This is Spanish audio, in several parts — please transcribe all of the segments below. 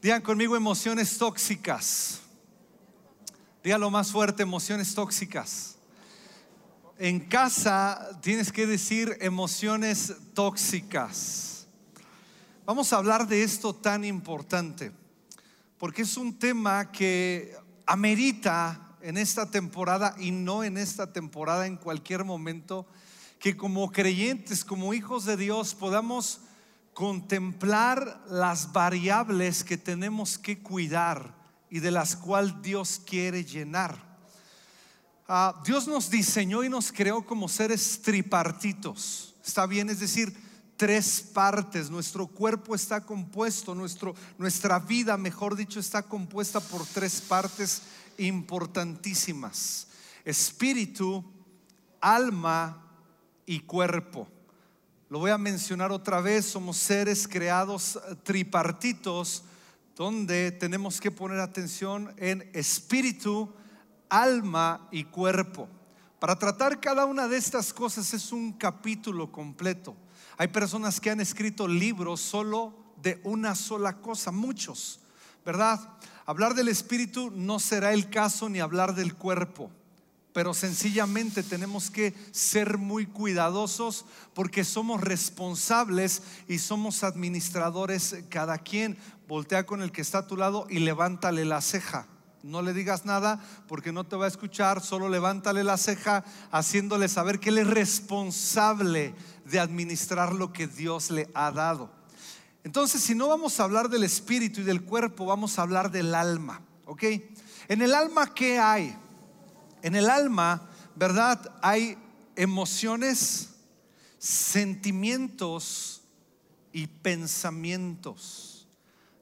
Digan conmigo emociones tóxicas. Dígalo más fuerte, emociones tóxicas. En casa tienes que decir emociones tóxicas. Vamos a hablar de esto tan importante, porque es un tema que amerita en esta temporada y no en esta temporada, en cualquier momento, que como creyentes, como hijos de Dios, podamos contemplar las variables que tenemos que cuidar y de las cuales Dios quiere llenar. Ah, Dios nos diseñó y nos creó como seres tripartitos. Está bien, es decir, tres partes. Nuestro cuerpo está compuesto, nuestro, nuestra vida, mejor dicho, está compuesta por tres partes importantísimas. Espíritu, alma y cuerpo. Lo voy a mencionar otra vez, somos seres creados eh, tripartitos donde tenemos que poner atención en espíritu, alma y cuerpo. Para tratar cada una de estas cosas es un capítulo completo. Hay personas que han escrito libros solo de una sola cosa, muchos, ¿verdad? Hablar del espíritu no será el caso ni hablar del cuerpo pero sencillamente tenemos que ser muy cuidadosos porque somos responsables y somos administradores cada quien. Voltea con el que está a tu lado y levántale la ceja. No le digas nada porque no te va a escuchar, solo levántale la ceja haciéndole saber que él es responsable de administrar lo que Dios le ha dado. Entonces, si no vamos a hablar del espíritu y del cuerpo, vamos a hablar del alma, ¿ok? En el alma, ¿qué hay? En el alma, ¿verdad? Hay emociones, sentimientos y pensamientos.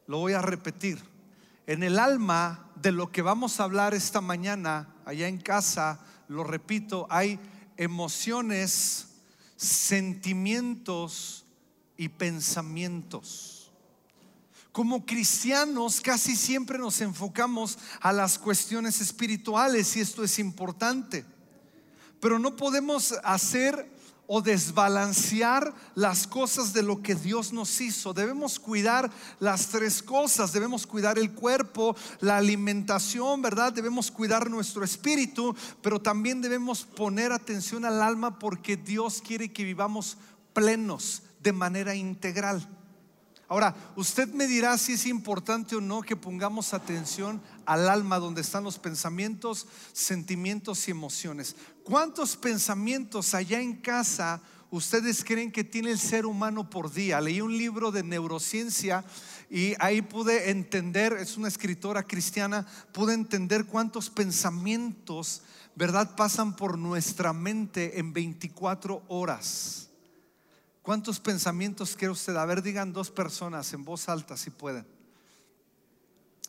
Lo voy a repetir. En el alma de lo que vamos a hablar esta mañana, allá en casa, lo repito, hay emociones, sentimientos y pensamientos. Como cristianos casi siempre nos enfocamos a las cuestiones espirituales y esto es importante. Pero no podemos hacer o desbalancear las cosas de lo que Dios nos hizo. Debemos cuidar las tres cosas. Debemos cuidar el cuerpo, la alimentación, ¿verdad? Debemos cuidar nuestro espíritu, pero también debemos poner atención al alma porque Dios quiere que vivamos plenos de manera integral. Ahora, usted me dirá si es importante o no que pongamos atención al alma donde están los pensamientos, sentimientos y emociones. ¿Cuántos pensamientos allá en casa ustedes creen que tiene el ser humano por día? Leí un libro de neurociencia y ahí pude entender, es una escritora cristiana, pude entender cuántos pensamientos, ¿verdad?, pasan por nuestra mente en 24 horas. ¿Cuántos pensamientos quiere usted? A ver, digan dos personas en voz alta si pueden.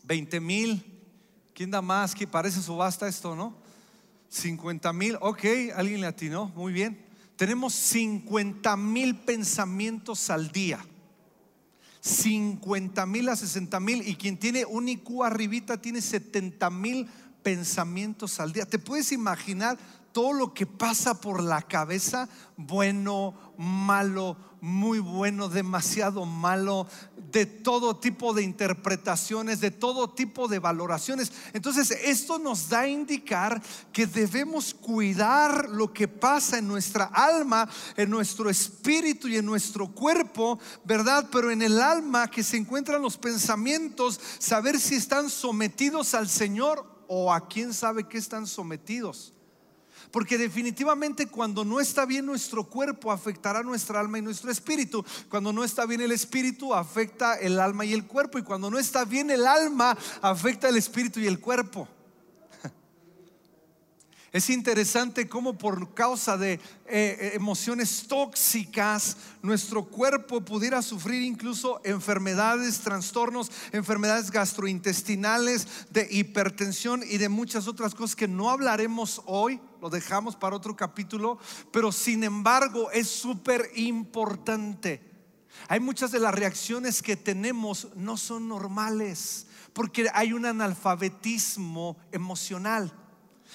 20 mil. ¿Quién da más? Que parece subasta esto, ¿no? 50 mil. Ok, alguien le atinó. Muy bien. Tenemos 50 mil pensamientos al día. 50 mil a 60 mil. Y quien tiene un IQ arribita tiene 70 mil pensamientos al día. ¿Te puedes imaginar todo lo que pasa por la cabeza, bueno, malo, muy bueno, demasiado malo, de todo tipo de interpretaciones, de todo tipo de valoraciones. Entonces, esto nos da a indicar que debemos cuidar lo que pasa en nuestra alma, en nuestro espíritu y en nuestro cuerpo, ¿verdad? Pero en el alma que se encuentran los pensamientos, saber si están sometidos al Señor o a quién sabe que están sometidos. Porque definitivamente cuando no está bien nuestro cuerpo afectará nuestra alma y nuestro espíritu. Cuando no está bien el espíritu afecta el alma y el cuerpo. Y cuando no está bien el alma afecta el espíritu y el cuerpo. Es interesante cómo por causa de eh, eh, emociones tóxicas nuestro cuerpo pudiera sufrir incluso enfermedades, trastornos, enfermedades gastrointestinales, de hipertensión y de muchas otras cosas que no hablaremos hoy, lo dejamos para otro capítulo, pero sin embargo es súper importante. Hay muchas de las reacciones que tenemos no son normales porque hay un analfabetismo emocional.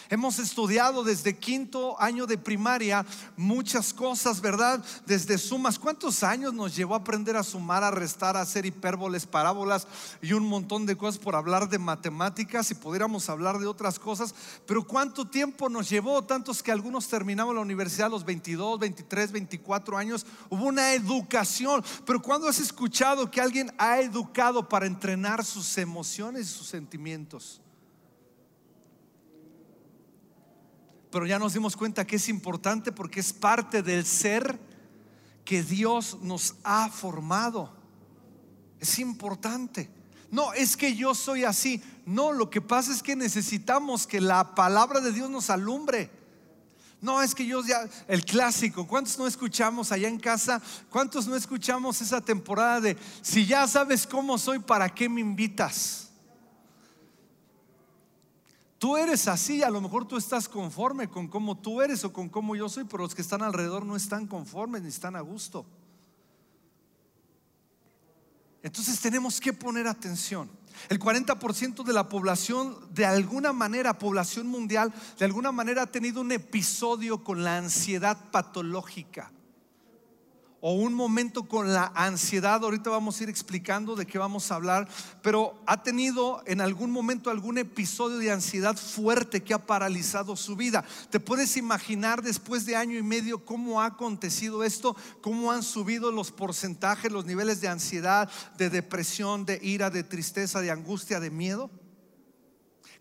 Hemos estudiado desde quinto año de primaria muchas cosas, ¿verdad? Desde sumas. ¿Cuántos años nos llevó a aprender a sumar, a restar, a hacer hipérboles, parábolas y un montón de cosas por hablar de matemáticas y pudiéramos hablar de otras cosas? Pero ¿cuánto tiempo nos llevó? Tantos que algunos terminamos la universidad a los 22, 23, 24 años. Hubo una educación. Pero ¿cuándo has escuchado que alguien ha educado para entrenar sus emociones y sus sentimientos? Pero ya nos dimos cuenta que es importante porque es parte del ser que Dios nos ha formado. Es importante. No, es que yo soy así. No, lo que pasa es que necesitamos que la palabra de Dios nos alumbre. No, es que yo ya, el clásico, ¿cuántos no escuchamos allá en casa? ¿Cuántos no escuchamos esa temporada de, si ya sabes cómo soy, ¿para qué me invitas? Tú eres así, a lo mejor tú estás conforme con cómo tú eres o con cómo yo soy, pero los que están alrededor no están conformes ni están a gusto. Entonces tenemos que poner atención. El 40% de la población, de alguna manera, población mundial, de alguna manera ha tenido un episodio con la ansiedad patológica o un momento con la ansiedad, ahorita vamos a ir explicando de qué vamos a hablar, pero ha tenido en algún momento algún episodio de ansiedad fuerte que ha paralizado su vida. ¿Te puedes imaginar después de año y medio cómo ha acontecido esto? ¿Cómo han subido los porcentajes, los niveles de ansiedad, de depresión, de ira, de tristeza, de angustia, de miedo?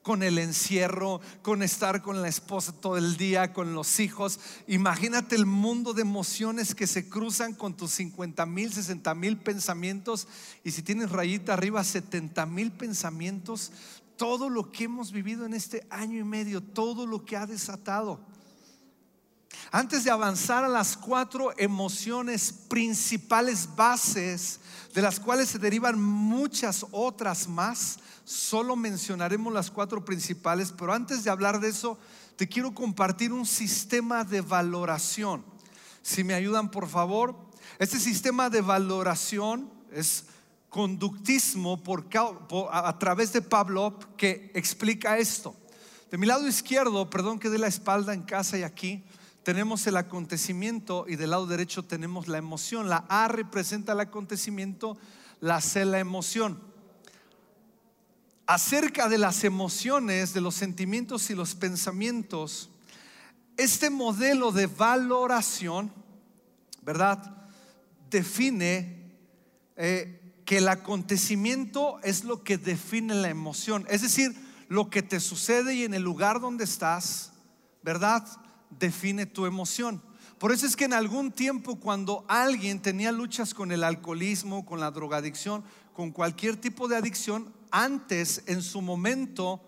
Con el encierro, con estar con la esposa todo el día, con los hijos. Imagínate el mundo de emociones que se cruzan con tus 50 mil, 60 mil pensamientos y si tienes rayita arriba, 70 mil pensamientos. Todo lo que hemos vivido en este año y medio, todo lo que ha desatado. Antes de avanzar a las cuatro emociones principales bases, de las cuales se derivan muchas otras más, Solo mencionaremos las cuatro principales, pero antes de hablar de eso, te quiero compartir un sistema de valoración. Si me ayudan, por favor. Este sistema de valoración es conductismo a, través de Pablo que explica esto. De mi lado izquierdo, perdón que dé la espalda en casa y aquí, tenemos el acontecimiento y del lado derecho tenemos la emoción. La A representa el acontecimiento, la C la emoción acerca de las emociones, de los sentimientos y los pensamientos, este modelo de valoración, ¿verdad? Define eh, que el acontecimiento es lo que define la emoción, es decir, lo que te sucede y en el lugar donde estás, ¿verdad? Define tu emoción. Por eso es que en algún tiempo cuando alguien tenía luchas con el alcoholismo, con la drogadicción, con cualquier tipo de adicción, antes, en su momento,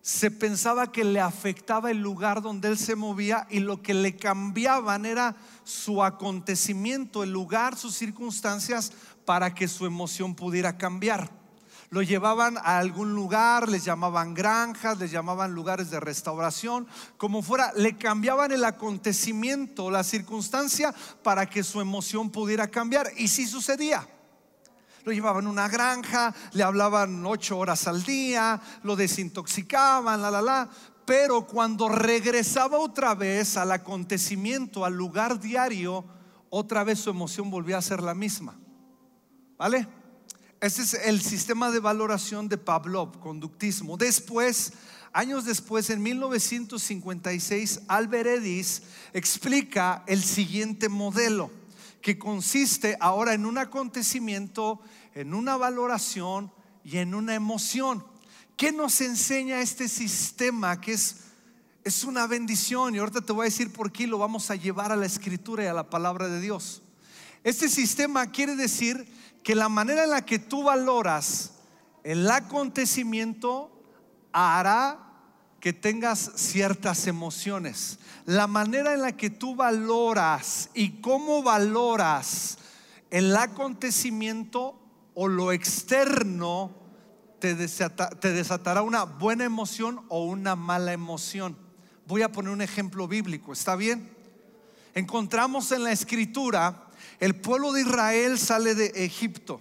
se pensaba que le afectaba el lugar donde él se movía y lo que le cambiaban era su acontecimiento, el lugar, sus circunstancias, para que su emoción pudiera cambiar. Lo llevaban a algún lugar, les llamaban granjas, les llamaban lugares de restauración, como fuera, le cambiaban el acontecimiento, la circunstancia, para que su emoción pudiera cambiar. Y sí sucedía lo llevaban a una granja, le hablaban ocho horas al día, lo desintoxicaban, la, la, la. Pero cuando regresaba otra vez al acontecimiento, al lugar diario, otra vez su emoción volvía a ser la misma. ¿Vale? Ese es el sistema de valoración de Pavlov, conductismo. Después, años después, en 1956, Albert Edis explica el siguiente modelo que consiste ahora en un acontecimiento, en una valoración y en una emoción. ¿Qué nos enseña este sistema que es, es una bendición? Y ahorita te voy a decir por qué lo vamos a llevar a la escritura y a la palabra de Dios. Este sistema quiere decir que la manera en la que tú valoras el acontecimiento hará que tengas ciertas emociones. La manera en la que tú valoras y cómo valoras el acontecimiento o lo externo te, te desatará una buena emoción o una mala emoción. Voy a poner un ejemplo bíblico, ¿está bien? Encontramos en la escritura, el pueblo de Israel sale de Egipto,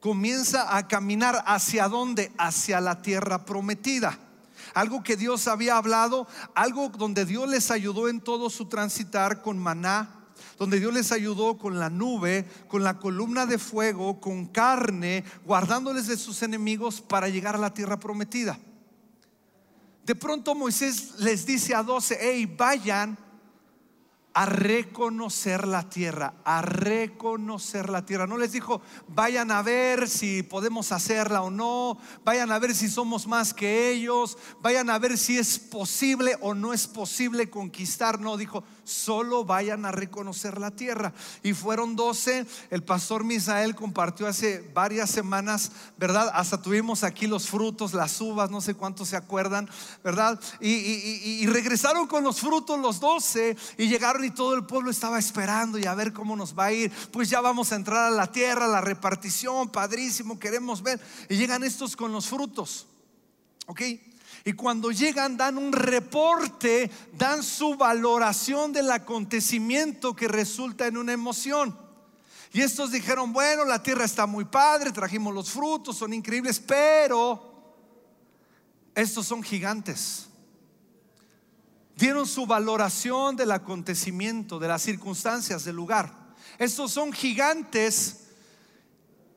comienza a caminar hacia dónde? Hacia la tierra prometida algo que Dios había hablado, algo donde Dios les ayudó en todo su transitar con maná, donde Dios les ayudó con la nube, con la columna de fuego, con carne, guardándoles de sus enemigos para llegar a la tierra prometida. De pronto Moisés les dice a doce, hey, vayan a reconocer la tierra, a reconocer la tierra. No les dijo, vayan a ver si podemos hacerla o no, vayan a ver si somos más que ellos, vayan a ver si es posible o no es posible conquistar. No, dijo, solo vayan a reconocer la tierra. Y fueron doce, el pastor Misael compartió hace varias semanas, ¿verdad? Hasta tuvimos aquí los frutos, las uvas, no sé cuántos se acuerdan, ¿verdad? Y, y regresaron con los frutos los doce y llegaron y todo el pueblo estaba esperando y a ver cómo nos va a ir. Pues ya vamos a entrar a la tierra, la repartición, padrísimo, queremos ver. Y llegan estos con los frutos, ¿ok? Y cuando llegan dan un reporte, dan su valoración del acontecimiento que resulta en una emoción. Y estos dijeron, bueno, la tierra está muy padre, trajimos los frutos, son increíbles, pero estos son gigantes. Dieron su valoración del acontecimiento, de las circunstancias, del lugar. Estos son gigantes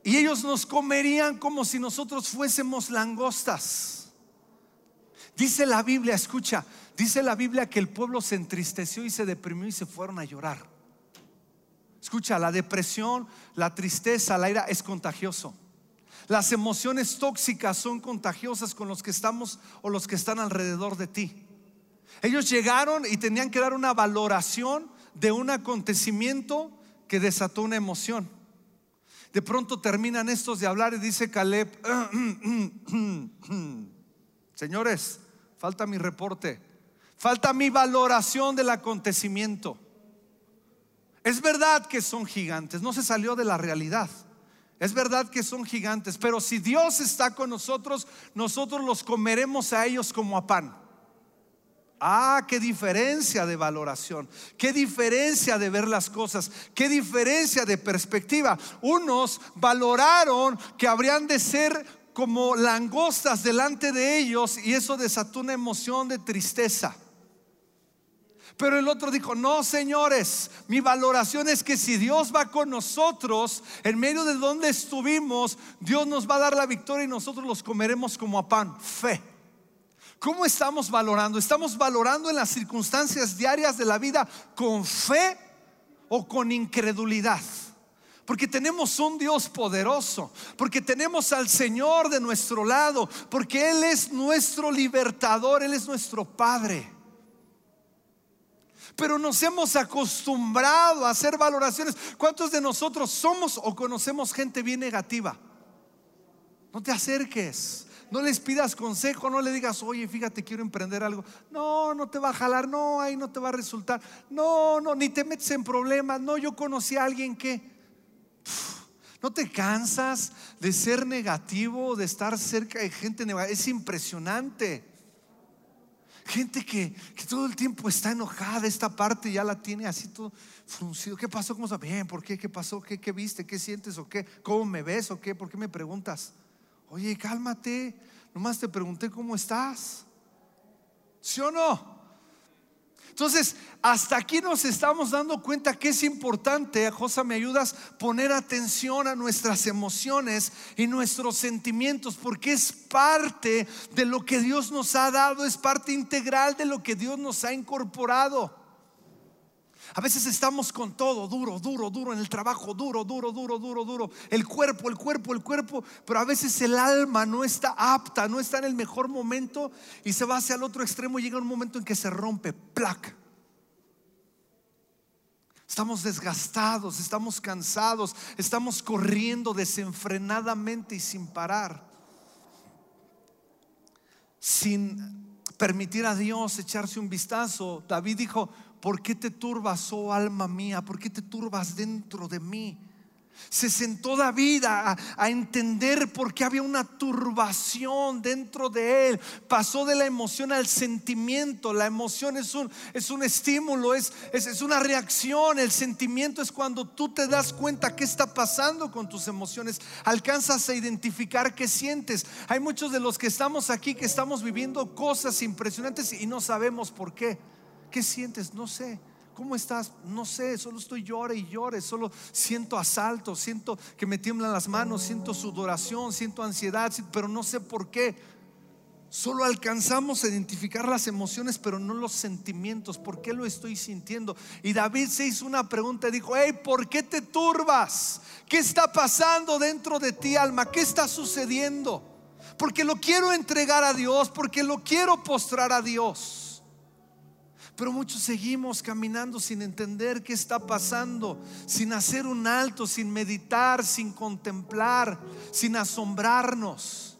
y ellos nos comerían como si nosotros fuésemos langostas. Dice la Biblia, escucha, dice la Biblia que el pueblo se entristeció y se deprimió y se fueron a llorar. Escucha, la depresión, la tristeza, la ira es contagioso. Las emociones tóxicas son contagiosas con los que estamos o los que están alrededor de ti. Ellos llegaron y tenían que dar una valoración de un acontecimiento que desató una emoción. De pronto terminan estos de hablar y dice Caleb, señores, falta mi reporte, falta mi valoración del acontecimiento. Es verdad que son gigantes, no se salió de la realidad. Es verdad que son gigantes, pero si Dios está con nosotros, nosotros los comeremos a ellos como a pan. Ah, qué diferencia de valoración, qué diferencia de ver las cosas, qué diferencia de perspectiva. Unos valoraron que habrían de ser como langostas delante de ellos y eso desató una emoción de tristeza. Pero el otro dijo, no señores, mi valoración es que si Dios va con nosotros, en medio de donde estuvimos, Dios nos va a dar la victoria y nosotros los comeremos como a pan. Fe. ¿Cómo estamos valorando? ¿Estamos valorando en las circunstancias diarias de la vida con fe o con incredulidad? Porque tenemos un Dios poderoso, porque tenemos al Señor de nuestro lado, porque Él es nuestro libertador, Él es nuestro Padre. Pero nos hemos acostumbrado a hacer valoraciones. ¿Cuántos de nosotros somos o conocemos gente bien negativa? No te acerques. No les pidas consejo, no le digas, oye, fíjate, quiero emprender algo. No, no te va a jalar, no, ahí no te va a resultar. No, no, ni te metes en problemas. No, yo conocí a alguien que ¿No te cansas de ser negativo, de estar cerca de gente negativa? Es impresionante. Gente que, todo el tiempo está enojada, esta parte ya la tiene así todo fruncido. ¿Qué pasó? ¿Cómo está? Bien, ¿por qué? ¿Qué pasó? ¿Qué, ¿Qué viste? ¿Qué sientes? ¿O qué? ¿Cómo me ves? ¿O qué? ¿Por qué me preguntas? Oye, cálmate. Nomás te pregunté cómo estás. ¿Sí o no? Entonces, hasta aquí nos estamos dando cuenta que es importante, Josa, me ayudas, poner atención a nuestras emociones y nuestros sentimientos, porque es parte de lo que Dios nos ha dado, es parte integral de lo que Dios nos ha incorporado. A veces estamos con todo, duro, duro, duro, en el trabajo, duro, duro, duro, duro, duro. El cuerpo, el cuerpo, el cuerpo. Pero a veces el alma no está apta, no está en el mejor momento y se va hacia el otro extremo y llega un momento en que se rompe, plac. Estamos desgastados, estamos cansados, estamos corriendo desenfrenadamente y sin parar. Sin permitir a Dios echarse un vistazo. David dijo, ¿por qué te turbas, oh alma mía? ¿Por qué te turbas dentro de mí? Se sentó David a, a, entender por qué había una turbación dentro de él. Pasó de la emoción al sentimiento. La emoción es un, es un estímulo, es, es, es una reacción. El sentimiento es cuando tú te das cuenta qué está pasando con tus emociones. Alcanzas a identificar qué sientes. Hay muchos de los que estamos aquí que estamos viviendo cosas impresionantes y no sabemos por qué. ¿Qué sientes? No sé. ¿Cómo estás? No sé, solo estoy llore y llore, solo siento asalto, siento que me tiemblan las manos, siento sudoración, siento ansiedad, pero no sé por qué. Solo alcanzamos a identificar las emociones, pero no los sentimientos. ¿Por qué lo estoy sintiendo? Y David se hizo una pregunta y dijo, hey, ¿por qué te turbas? ¿Qué está pasando dentro de ti, alma? ¿Qué está sucediendo? Porque lo quiero entregar a Dios, porque lo quiero postrar a Dios. Pero muchos seguimos caminando sin entender qué está pasando, sin hacer un alto, sin meditar, sin contemplar, sin asombrarnos.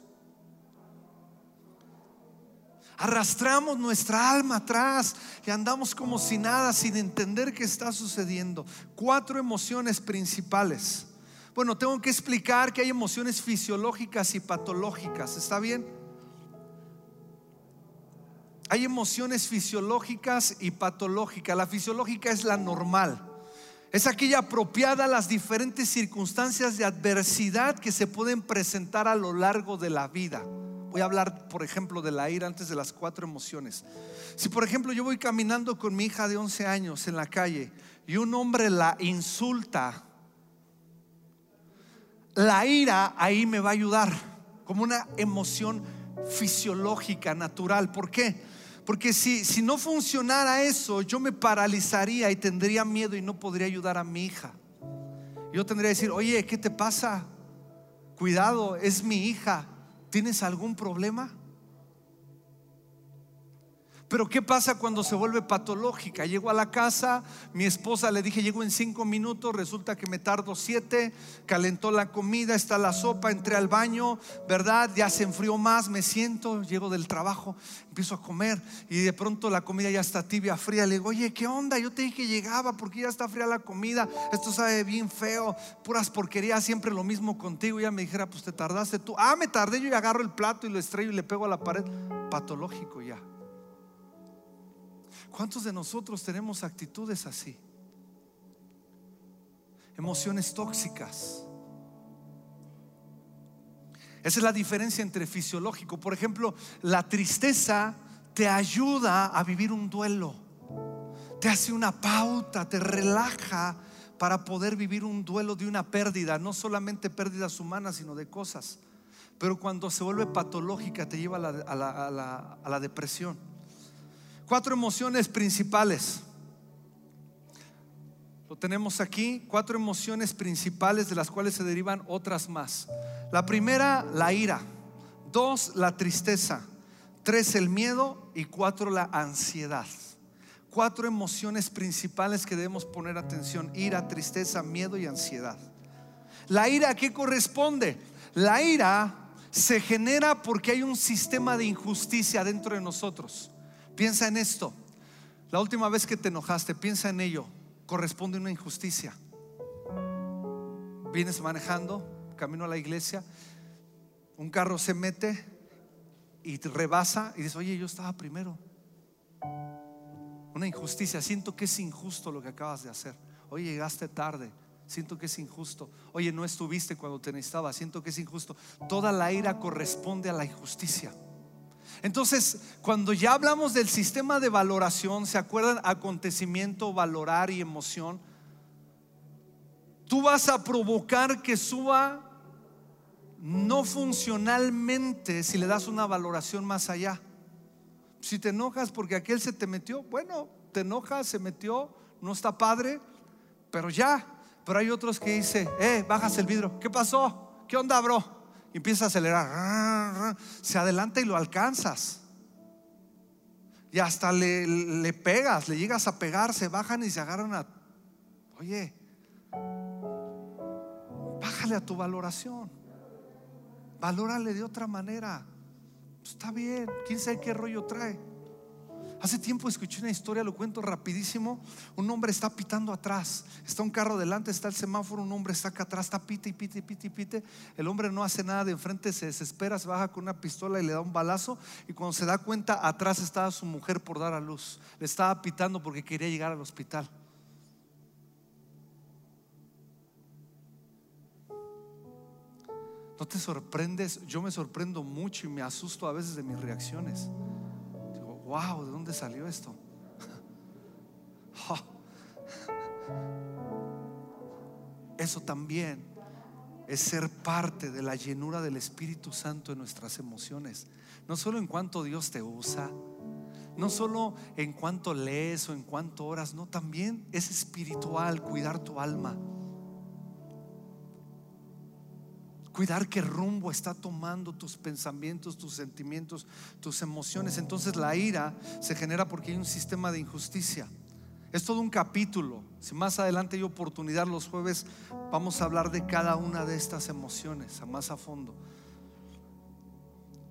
Arrastramos nuestra alma atrás y andamos como si nada, sin entender qué está sucediendo. Cuatro emociones principales. Bueno, tengo que explicar que hay emociones fisiológicas y patológicas. ¿Está bien? Hay emociones fisiológicas y patológicas. La fisiológica es la normal. Es aquella apropiada a las diferentes circunstancias de adversidad que se pueden presentar a lo largo de la vida. Voy a hablar, por ejemplo, de la ira antes de las cuatro emociones. Si, por ejemplo, yo voy caminando con mi hija de 11 años en la calle y un hombre la insulta, la ira ahí me va a ayudar como una emoción fisiológica, natural. ¿Por qué? Porque si, si no funcionara eso, yo me paralizaría y tendría miedo y no podría ayudar a mi hija. Yo tendría que decir, oye, ¿qué te pasa? Cuidado, es mi hija. ¿Tienes algún problema? Pero ¿qué pasa cuando se vuelve patológica? Llego a la casa, mi esposa le dije, llego en cinco minutos, resulta que me tardo siete, calentó la comida, está la sopa, entré al baño, ¿verdad? Ya se enfrió más, me siento, llego del trabajo, empiezo a comer y de pronto la comida ya está tibia, fría. Le digo, oye, ¿qué onda? Yo te dije que llegaba porque ya está fría la comida, esto sabe bien feo, puras porquerías, siempre lo mismo contigo. Y ella me dijera, pues te tardaste tú. Ah, me tardé, yo y agarro el plato y lo estrello y le pego a la pared. Patológico ya. ¿Cuántos de nosotros tenemos actitudes así? Emociones tóxicas. Esa es la diferencia entre fisiológico. Por ejemplo, la tristeza te ayuda a vivir un duelo. Te hace una pauta, te relaja para poder vivir un duelo de una pérdida, no solamente pérdidas humanas, sino de cosas. Pero cuando se vuelve patológica te lleva a la, a la depresión. Cuatro emociones principales. Lo tenemos aquí, cuatro emociones principales de las cuales se derivan otras más. La primera, la ira. Dos, la tristeza. Tres, el miedo. Y cuatro, la ansiedad. Cuatro emociones principales que debemos poner atención. Ira, tristeza, miedo y ansiedad. La ira, ¿a qué corresponde? La ira se genera porque hay un sistema de injusticia dentro de nosotros. Piensa en esto. La última vez que te enojaste, piensa en ello. Corresponde una injusticia. Vienes manejando, camino a la iglesia, un carro se mete y rebasa y dices, oye, yo estaba primero. Una injusticia, siento que es injusto lo que acabas de hacer. Oye, llegaste tarde, siento que es injusto. Oye, no estuviste cuando te necesitaba, siento que es injusto. Toda la ira corresponde a la injusticia. Entonces, cuando ya hablamos del sistema de valoración, ¿se acuerdan? Acontecimiento, valorar y emoción. Tú vas a provocar que suba no funcionalmente si le das una valoración más allá. Si te enojas porque aquel se te metió, bueno, te enojas, se metió, no está padre, pero ya. Pero hay otros que dice, eh, bajas el vidrio, ¿qué pasó? ¿Qué onda, bro? Empieza a acelerar, se adelanta y lo alcanzas. Y hasta le, le, pegas, le llegas a pegar, se bajan y se agarran a, oye, bájale a tu valoración, valórale de otra manera. Está bien, quién sabe qué rollo trae. Hace tiempo escuché una historia, lo cuento rapidísimo. Un hombre está pitando atrás. Está un carro delante, está el semáforo, un hombre está acá atrás, está pite y pite y pite y pite. El hombre no hace nada de enfrente, se desespera, se baja con una pistola y le da un balazo. Y cuando se da cuenta, atrás estaba su mujer por dar a luz. Le estaba pitando porque quería llegar al hospital. ¿No te sorprendes? Yo me sorprendo mucho y me asusto a veces de mis reacciones wow, ¿de dónde salió esto? Eso también es ser parte de la llenura del Espíritu Santo en nuestras emociones. No solo en cuanto Dios te usa, no solo en cuanto lees o en cuanto oras, no, también es espiritual cuidar tu alma. Cuidar qué rumbo está tomando tus pensamientos, tus sentimientos, tus emociones. Entonces la ira se genera porque hay un sistema de injusticia. Es todo un capítulo. Si más adelante hay oportunidad los jueves, vamos a hablar de cada una de estas emociones, a más a fondo.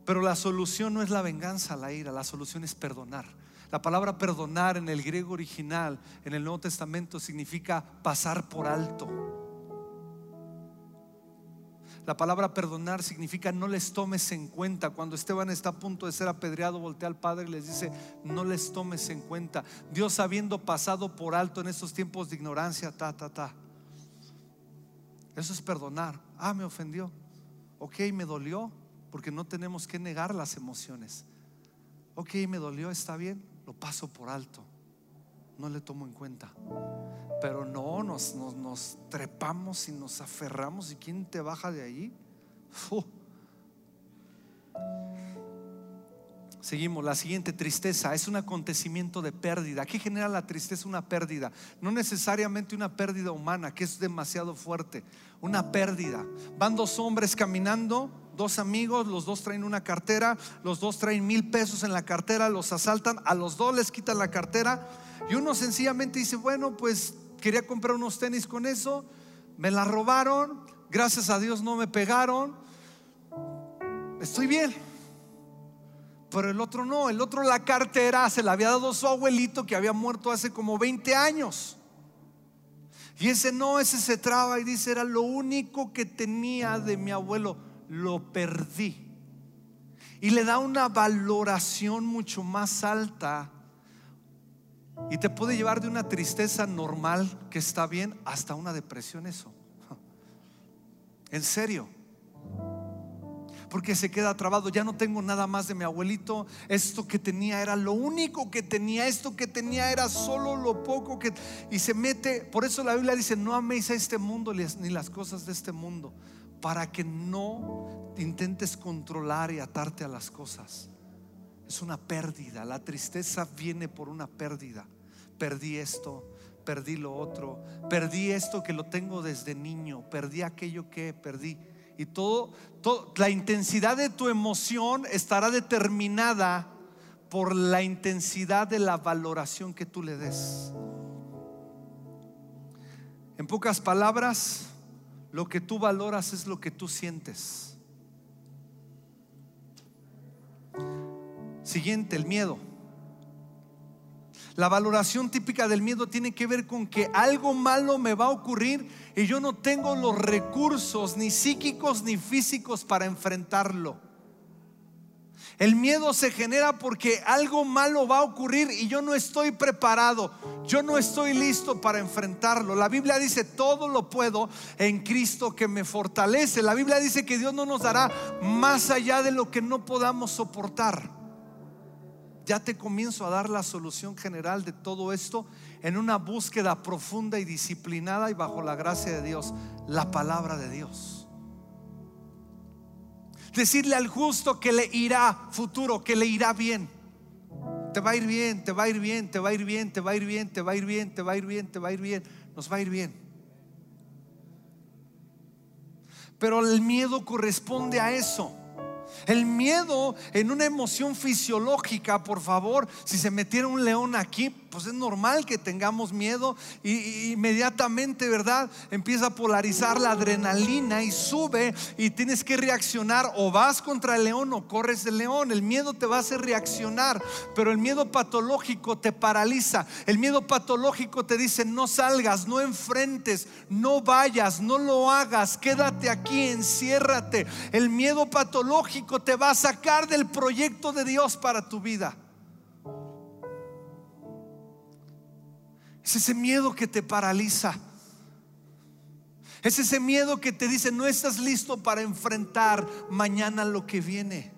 Pero la solución no es la venganza, la ira, la solución es perdonar. La palabra perdonar en el griego original, en el Nuevo Testamento, significa pasar por alto la palabra perdonar significa no les tomes en cuenta. Cuando Esteban está a punto de ser apedreado, voltea al Padre y les dice, no les tomes en cuenta. Dios habiendo pasado por alto en estos tiempos de ignorancia, ta, ta, ta. Eso es perdonar. Ah, me ofendió. Ok, me dolió, porque no tenemos que negar las emociones. Ok, me dolió, está bien, lo paso por alto. No le tomo en cuenta. Pero no, nos, nos, trepamos y nos aferramos. ¿Y quién te baja de ahí? Seguimos, la siguiente tristeza es un acontecimiento de pérdida. ¿Qué genera la tristeza? Una pérdida. No necesariamente una pérdida humana, que es demasiado fuerte. Una pérdida. Van dos hombres caminando, dos amigos, los dos traen una cartera, los dos traen mil pesos en la cartera, los asaltan, a los dos les quitan la cartera y uno sencillamente dice, bueno, pues quería comprar unos tenis con eso, me la robaron, gracias a Dios no me pegaron, estoy bien. Pero el otro no, el otro la cartera se la había dado su abuelito que había muerto hace como 20 años. Y ese no, ese se traba y dice, era lo único que tenía de mi abuelo, lo perdí. Y le da una valoración mucho más alta y te puede llevar de una tristeza normal que está bien hasta una depresión eso. En serio. Porque se queda trabado, ya no tengo nada más de mi abuelito, esto que tenía era lo único que tenía, esto que tenía era solo lo poco que... Y se mete, por eso la Biblia dice, no améis a este mundo ni las cosas de este mundo, para que no intentes controlar y atarte a las cosas es una pérdida. La tristeza viene por una pérdida. Perdí esto, perdí lo otro, perdí esto que lo tengo desde niño, perdí aquello que perdí. Y todo, la intensidad de tu emoción estará determinada por la intensidad de la valoración que tú le des. En pocas palabras, lo que tú valoras es lo que tú sientes. Siguiente, el miedo. La valoración típica del miedo tiene que ver con que algo malo me va a ocurrir y yo no tengo los recursos ni psíquicos ni físicos para enfrentarlo. El miedo se genera porque algo malo va a ocurrir y yo no estoy preparado, yo no estoy listo para enfrentarlo. La Biblia dice, todo lo puedo en Cristo que me fortalece. La Biblia dice que Dios no nos dará más allá de lo que no podamos soportar ya te comienzo a dar la solución general de todo esto en una búsqueda profunda y disciplinada y bajo la gracia de Dios, la palabra de Dios. Decirle al justo que le irá futuro, que le irá bien. Te va a ir bien, te va a ir bien, te va a ir bien, te va a ir bien, te va a ir bien, te va a ir bien, te va a ir bien, nos va a ir bien. Pero el miedo corresponde a eso. El miedo en una emoción fisiológica, por favor, si se metiera un león aquí, pues es normal que tengamos miedo y, inmediatamente, ¿verdad? Empieza a polarizar la adrenalina y sube y tienes que reaccionar o vas contra el león o corres del león. El miedo te va a hacer reaccionar, pero el miedo patológico te paraliza. El miedo patológico te dice no salgas, no enfrentes, no vayas, no lo hagas, quédate aquí, enciérrate. El miedo patológico te va a sacar del proyecto de Dios para tu vida. Es ese miedo que te paraliza. Es ese miedo que te dice, no estás listo para enfrentar mañana lo que viene.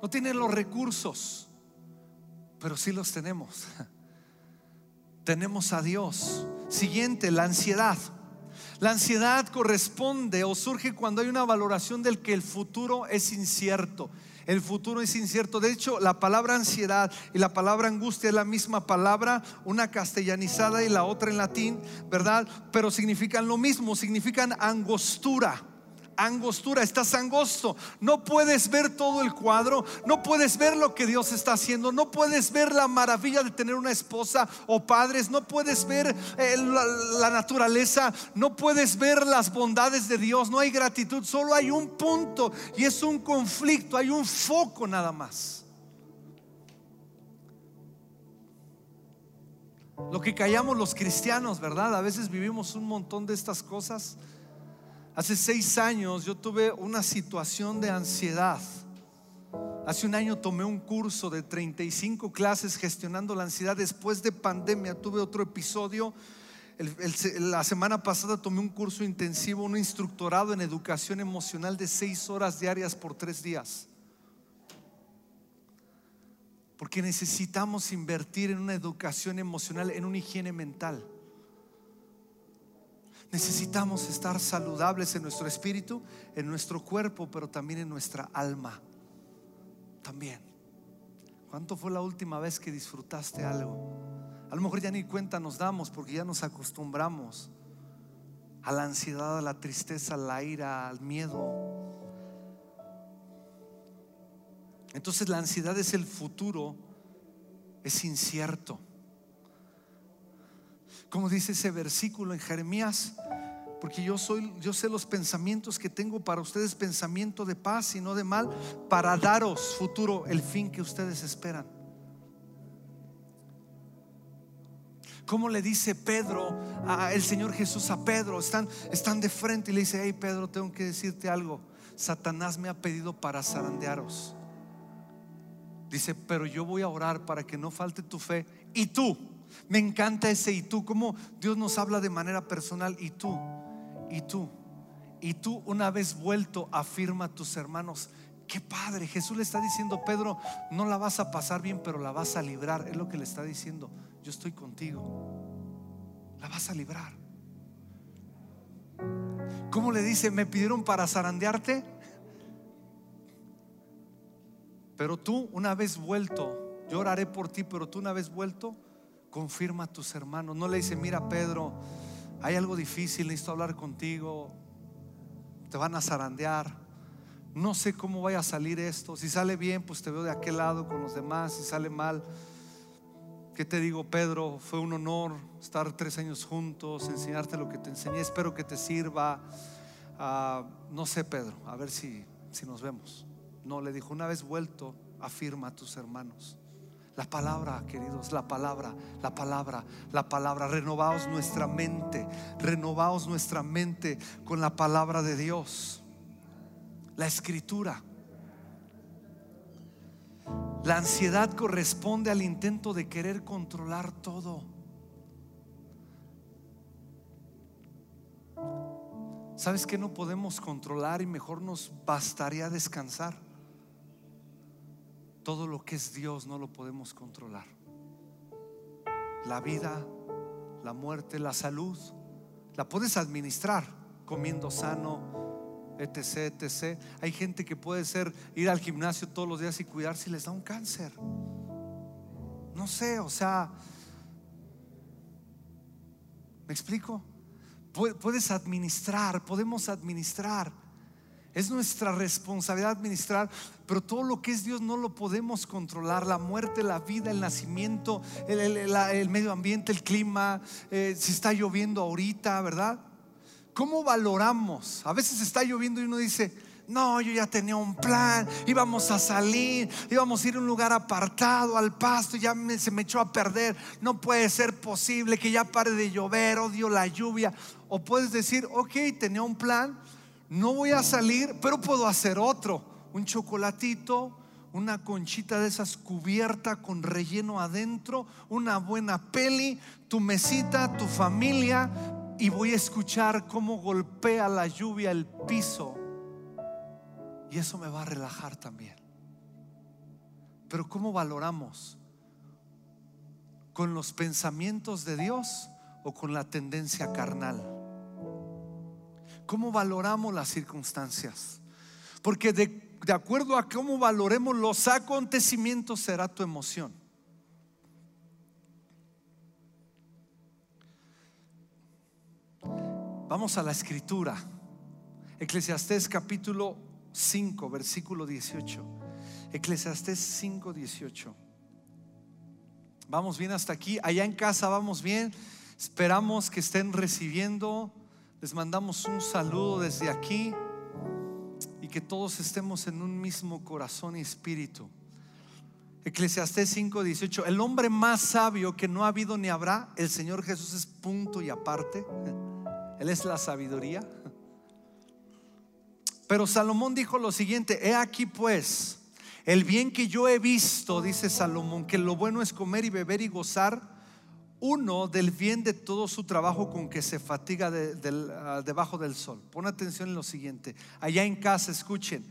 No tienes los recursos, pero sí los tenemos. Tenemos a Dios. Siguiente, la ansiedad. La ansiedad corresponde o surge cuando hay una valoración del que el futuro es incierto. El futuro es incierto. De hecho, la palabra ansiedad y la palabra angustia es la misma palabra, una castellanizada y la otra en latín, ¿verdad? Pero significan lo mismo, significan angostura angostura, estás angosto. No puedes ver todo el cuadro, no puedes ver lo que Dios está haciendo, no puedes ver la maravilla de tener una esposa o padres, no puedes ver eh, la, naturaleza, no puedes ver las bondades de Dios, no hay gratitud, solo hay un punto y es un conflicto, hay un foco nada más. Lo que callamos los cristianos, ¿verdad? A veces vivimos un montón de estas cosas Hace seis años yo tuve una situación de ansiedad. Hace un año tomé un curso de 35 clases gestionando la ansiedad. Después de pandemia tuve otro episodio. la semana pasada tomé un curso intensivo, un instructorado en educación emocional de seis horas diarias por tres días. Porque necesitamos invertir en una educación emocional, en una higiene mental. Necesitamos estar saludables en nuestro espíritu, en nuestro cuerpo, pero también en nuestra alma. También. ¿Cuánto fue la última vez que disfrutaste algo? A lo mejor ya ni cuenta nos damos porque ya nos acostumbramos a la ansiedad, a la tristeza, a la ira, al miedo. Entonces la ansiedad es el futuro, es incierto como dice ese versículo en Jeremías, porque yo soy yo sé los pensamientos que tengo para ustedes, pensamiento de paz y no de mal, para daros futuro el fin que ustedes esperan. ¿Cómo le dice Pedro a el Señor Jesús a Pedro? Están, están de frente y le dice, hey Pedro, tengo que decirte algo. Satanás me ha pedido para zarandearos. Dice, pero yo voy a orar para que no falte tu fe. Y tú, me encanta ese y tú, como Dios nos habla de manera personal y tú, y tú, y tú una vez vuelto afirma a tus hermanos. Qué padre, Jesús le está diciendo, Pedro, no la vas a pasar bien, pero la vas a librar. Es lo que le está diciendo, yo estoy contigo. La vas a librar. ¿Cómo le dice? Me pidieron para zarandearte. Pero tú una vez vuelto, yo oraré por ti, pero tú una vez vuelto, confirma a tus hermanos. No le dice, mira Pedro, hay algo difícil, necesito hablar contigo. Te van a zarandear. No sé cómo vaya a salir esto. Si sale bien, pues te veo de aquel lado con los demás. Si sale mal, ¿qué te digo, Pedro? Fue un honor estar tres años juntos, enseñarte lo que te enseñé. Espero que te sirva. Ah, no sé, Pedro, a ver si, si nos vemos. No, le dijo, una vez vuelto, afirma a tus hermanos. La palabra, queridos, la palabra, la palabra, la palabra. Renovaos nuestra mente, renovaos nuestra mente con la palabra de Dios. La escritura. La ansiedad corresponde al intento de querer controlar todo. ¿Sabes que no podemos controlar y mejor nos bastaría descansar? Todo lo que es Dios no lo podemos controlar. La vida, la muerte, la salud, la puedes administrar comiendo sano, etc, etc. Hay gente que puede ser ir al gimnasio todos los días y cuidarse y les da un cáncer. No sé, o sea, ¿me explico? Puedes administrar, podemos administrar Es nuestra responsabilidad administrar, pero todo lo que es Dios no lo podemos controlar. La muerte, la vida, el nacimiento, el, medio ambiente, el clima, eh, si está lloviendo ahorita, ¿verdad? ¿Cómo valoramos? A veces está lloviendo y uno dice, no, yo ya tenía un plan, íbamos a salir, íbamos a ir a un lugar apartado, al pasto, ya se me echó a perder. No puede ser posible que ya pare de llover, odio la lluvia. O puedes decir, ok, tenía un plan, no voy a salir, pero puedo hacer otro. Un chocolatito, una conchita de esas cubierta con relleno adentro, una buena peli, tu mesita, tu familia, y voy a escuchar cómo golpea la lluvia el piso y eso me va a relajar también. Pero ¿cómo valoramos? ¿Con los pensamientos de Dios o con la tendencia carnal? ¿Cómo valoramos las circunstancias? Porque de, acuerdo a cómo valoremos los acontecimientos será tu emoción. Vamos a la escritura. Eclesiastés capítulo 5, versículo 18. Eclesiastés 5, 18. Vamos bien hasta aquí. Allá en casa vamos bien. Esperamos que estén recibiendo. Les mandamos un saludo desde aquí y que todos estemos en un mismo corazón y espíritu. Eclesiastés 5, 18. El hombre más sabio que no ha habido ni habrá, el Señor Jesús es punto y aparte. Él es la sabiduría. Pero Salomón dijo lo siguiente, he aquí pues, el bien que yo he visto, dice Salomón, que lo bueno es comer y beber y gozar, uno del bien de todo su trabajo con que se fatiga ah, debajo del sol. Pon atención en lo siguiente, allá en casa escuchen,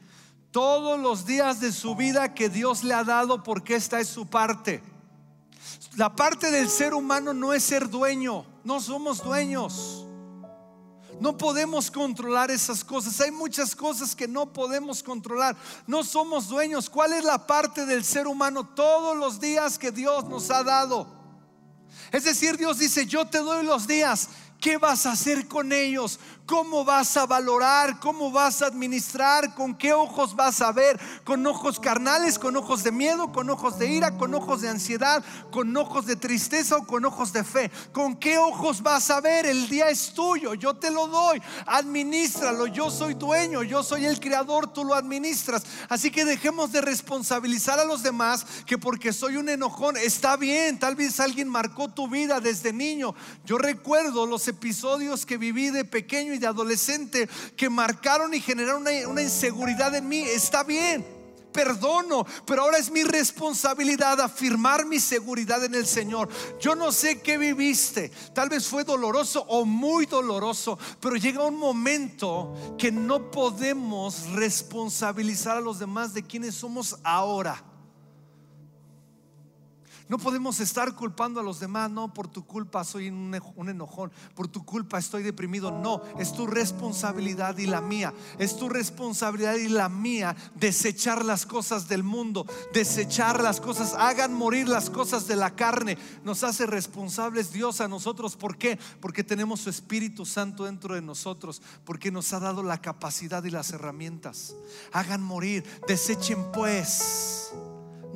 todos los días de su vida que Dios le ha dado, porque esta es su parte. La parte del ser humano no es ser dueño, no somos dueños. No podemos controlar esas cosas. Hay muchas cosas que no podemos controlar. No somos dueños. ¿Cuál es la parte del ser humano todos los días que Dios nos ha dado? Es decir, Dios dice, yo te doy los días ¿Qué vas a hacer con ellos? ¿Cómo vas a valorar? ¿Cómo vas a administrar? ¿Con qué ojos vas a ver? ¿Con ojos carnales? ¿Con ojos de miedo? ¿Con ojos de ira? ¿Con ojos de ansiedad? ¿Con ojos de tristeza o con ojos de fe? ¿Con qué ojos vas a ver? El día es tuyo, yo te lo doy. Administralo, yo soy dueño, yo soy el creador, tú lo administras. Así que dejemos de responsabilizar a los demás que porque soy un enojón, está bien, tal vez alguien marcó tu vida desde niño. Yo recuerdo los episodios que viví de pequeño y de adolescente que marcaron y generaron una, inseguridad en mí. Está bien, perdono, pero ahora es mi responsabilidad afirmar mi seguridad en el Señor. Yo no sé qué viviste, tal vez fue doloroso o muy doloroso, pero llega un momento que no podemos responsabilizar a los demás de quienes somos ahora. No podemos estar culpando a los demás, no, por tu culpa soy un enojón, por tu culpa estoy deprimido. No, es tu responsabilidad y la mía. Es tu responsabilidad y la mía desechar las cosas del mundo, desechar las cosas, hagan morir las cosas de la carne. Nos hace responsables Dios a nosotros. ¿Por qué? Porque tenemos su Espíritu Santo dentro de nosotros, porque nos ha dado la capacidad y las herramientas. Hagan morir, desechen pues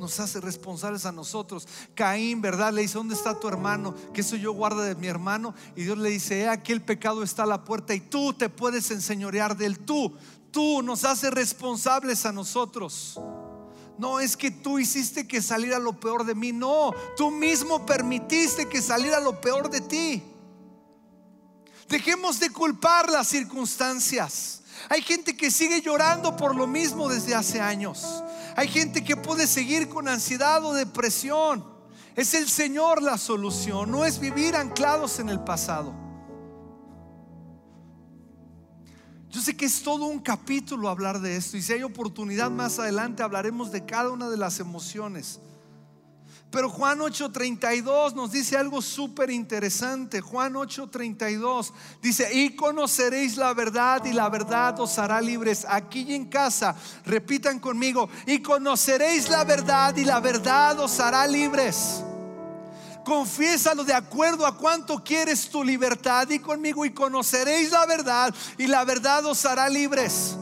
nos hace responsables a nosotros. Caín, ¿verdad? Le dice, ¿dónde está tu hermano? Que eso yo guarda de mi hermano. Y Dios le dice, he el pecado está a la puerta y tú te puedes enseñorear del tú. Tú nos hace responsables a nosotros. No es que tú hiciste que saliera lo peor de mí. No, tú mismo permitiste que saliera lo peor de ti. Dejemos de culpar las circunstancias. Hay gente que sigue llorando por lo mismo desde hace años. Hay gente que puede seguir con ansiedad o depresión. Es el Señor la solución, no es vivir anclados en el pasado. Yo sé que es todo un capítulo hablar de esto y si hay oportunidad más adelante hablaremos de cada una de las emociones. Pero Juan 8:32 nos dice algo súper interesante. Juan 8:32 dice, y conoceréis la verdad y la verdad os hará libres. Aquí y en casa, repitan conmigo, y conoceréis la verdad y la verdad os hará libres. Confiésalo de acuerdo a cuánto quieres tu libertad y conmigo y conoceréis la verdad y la verdad os hará libres.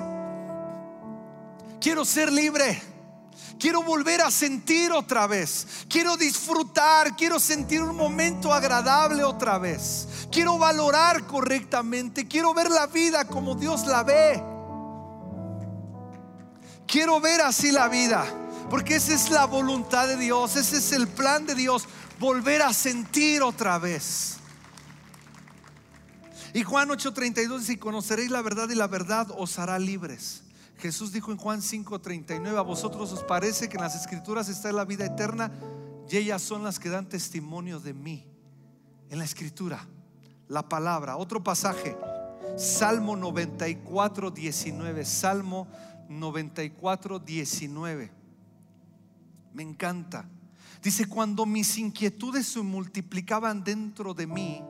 Quiero ser libre. Quiero volver a sentir otra vez. Quiero disfrutar. Quiero sentir un momento agradable otra vez. Quiero valorar correctamente. Quiero ver la vida como Dios la ve. Quiero ver así la vida. Porque esa es la voluntad de Dios. Ese es el plan de Dios. Volver a sentir otra vez. Y Juan 8:32 dice, conoceréis la verdad y la verdad os hará libres. Jesús dijo en Juan 5:39, a vosotros os parece que en las escrituras está la vida eterna y ellas son las que dan testimonio de mí. En la escritura, la palabra. Otro pasaje, Salmo 94, 19. Salmo 94, 19. Me encanta. Dice, cuando mis inquietudes se multiplicaban dentro de mí,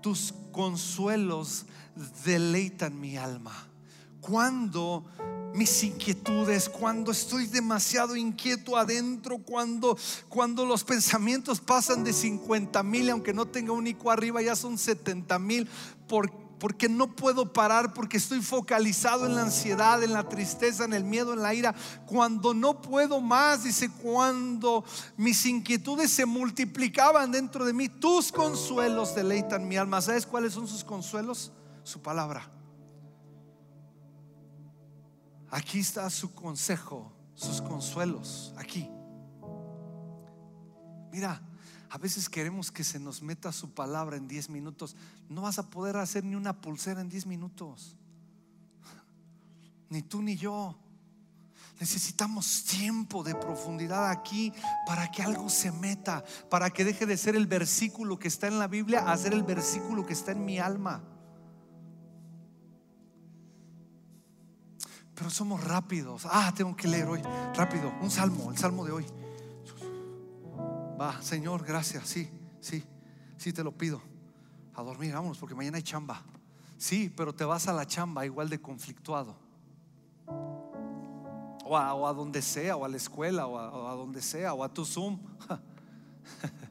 tus consuelos deleitan mi alma cuando mis inquietudes, cuando estoy demasiado inquieto adentro, cuando, cuando los pensamientos pasan de 50 mil, aunque no tenga un ICO arriba, ya son 70 mil, porque no puedo parar, porque estoy focalizado en la ansiedad, en la tristeza, en el miedo, en la ira. Cuando no puedo más, dice, cuando mis inquietudes se multiplicaban dentro de mí, tus consuelos deleitan mi alma. ¿Sabes cuáles son sus consuelos? Su palabra Aquí está su consejo, sus consuelos, aquí. Mira, a veces queremos que se nos meta su palabra en 10 minutos. No vas a poder hacer ni una pulsera en 10 minutos. Ni tú ni yo. Necesitamos tiempo de profundidad aquí para que algo se meta, para que deje de ser el versículo que está en la Biblia a ser el versículo que está en mi alma. Pero somos rápidos. Ah, tengo que leer hoy. Rápido, un salmo, el salmo de hoy. Va, Señor, gracias. Sí, sí, sí te lo pido. A dormir, vámonos, porque mañana hay chamba. Sí, pero te vas a la chamba igual de conflictuado. O a, donde sea, o a la escuela, o a, o a donde sea, o a tu Zoom.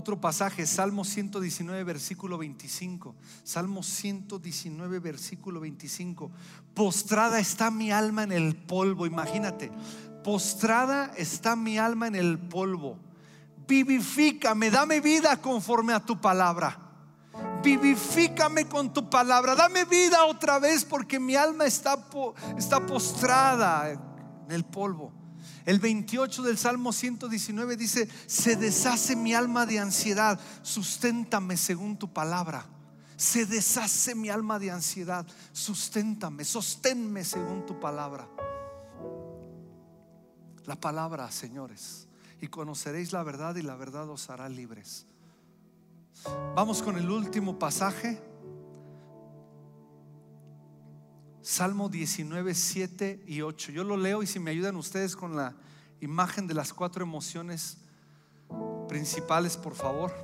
Otro pasaje, Salmo 119, versículo 25. Salmo 119, versículo 25. Postrada está mi alma en el polvo, imagínate. Postrada está mi alma en el polvo. Vivifícame, dame vida conforme a tu palabra. Vivifícame con tu palabra. Dame vida otra vez porque mi alma está, está postrada en el polvo. El 28 del Salmo 119 dice, se deshace mi alma de ansiedad, susténtame según tu palabra. Se deshace mi alma de ansiedad, susténtame, sosténme según tu palabra. La palabra, señores, y conoceréis la verdad y la verdad os hará libres. Vamos con el último pasaje. Salmo 19, 7 y 8. Yo lo leo y si me ayudan ustedes con la imagen de las cuatro emociones principales, por favor.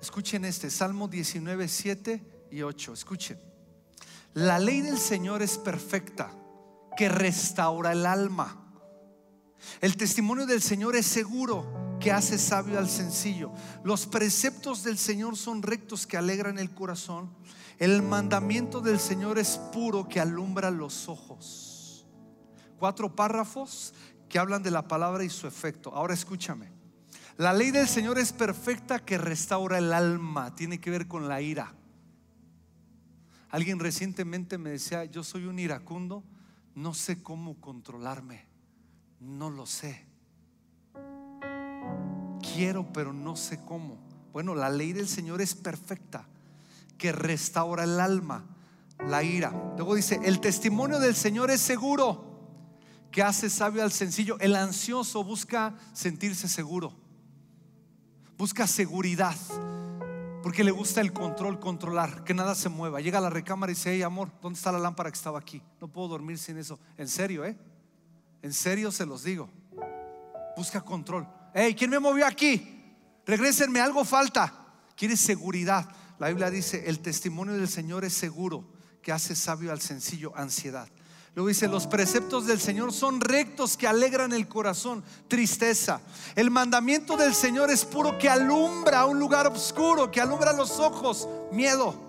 Escuchen este, Salmo 19, 7 y 8. Escuchen. La ley del Señor es perfecta, que restaura el alma. El testimonio del Señor es seguro, que hace sabio al sencillo. Los preceptos del Señor son rectos, que alegran el corazón. El mandamiento del Señor es puro que alumbra los ojos. Cuatro párrafos que hablan de la palabra y su efecto. Ahora escúchame. La ley del Señor es perfecta que restaura el alma. Tiene que ver con la ira. Alguien recientemente me decía, yo soy un iracundo, no sé cómo controlarme. No lo sé. Quiero, pero no sé cómo. Bueno, la ley del Señor es perfecta que restaura el alma, la ira. Luego dice, el testimonio del Señor es seguro, que hace sabio al sencillo. El ansioso busca sentirse seguro, busca seguridad, porque le gusta el control, controlar, que nada se mueva. Llega a la recámara y dice, hey amor, ¿dónde está la lámpara que estaba aquí? No puedo dormir sin eso. En serio, ¿eh? En serio se los digo. Busca control. Hey, ¿quién me movió aquí? Regrésenme, algo falta. Quiere seguridad. La Biblia dice, el testimonio del Señor es seguro, que hace sabio al sencillo, ansiedad. Luego dice, los preceptos del Señor son rectos que alegran el corazón, tristeza. El mandamiento del Señor es puro que alumbra un lugar oscuro, que alumbra los ojos, miedo.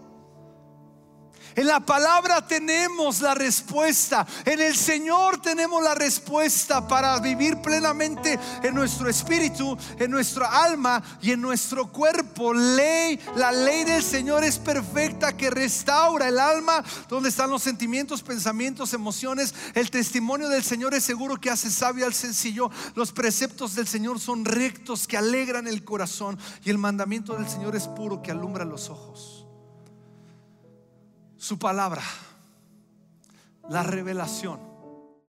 En la palabra tenemos la respuesta. En el Señor tenemos la respuesta para vivir plenamente en nuestro espíritu, en nuestra alma y en nuestro cuerpo. Ley, la ley del Señor es perfecta que restaura el alma, donde están los sentimientos, pensamientos, emociones. El testimonio del Señor es seguro que hace sabio al sencillo. Los preceptos del Señor son rectos que alegran el corazón y el mandamiento del Señor es puro que alumbra los ojos. Su palabra, la revelación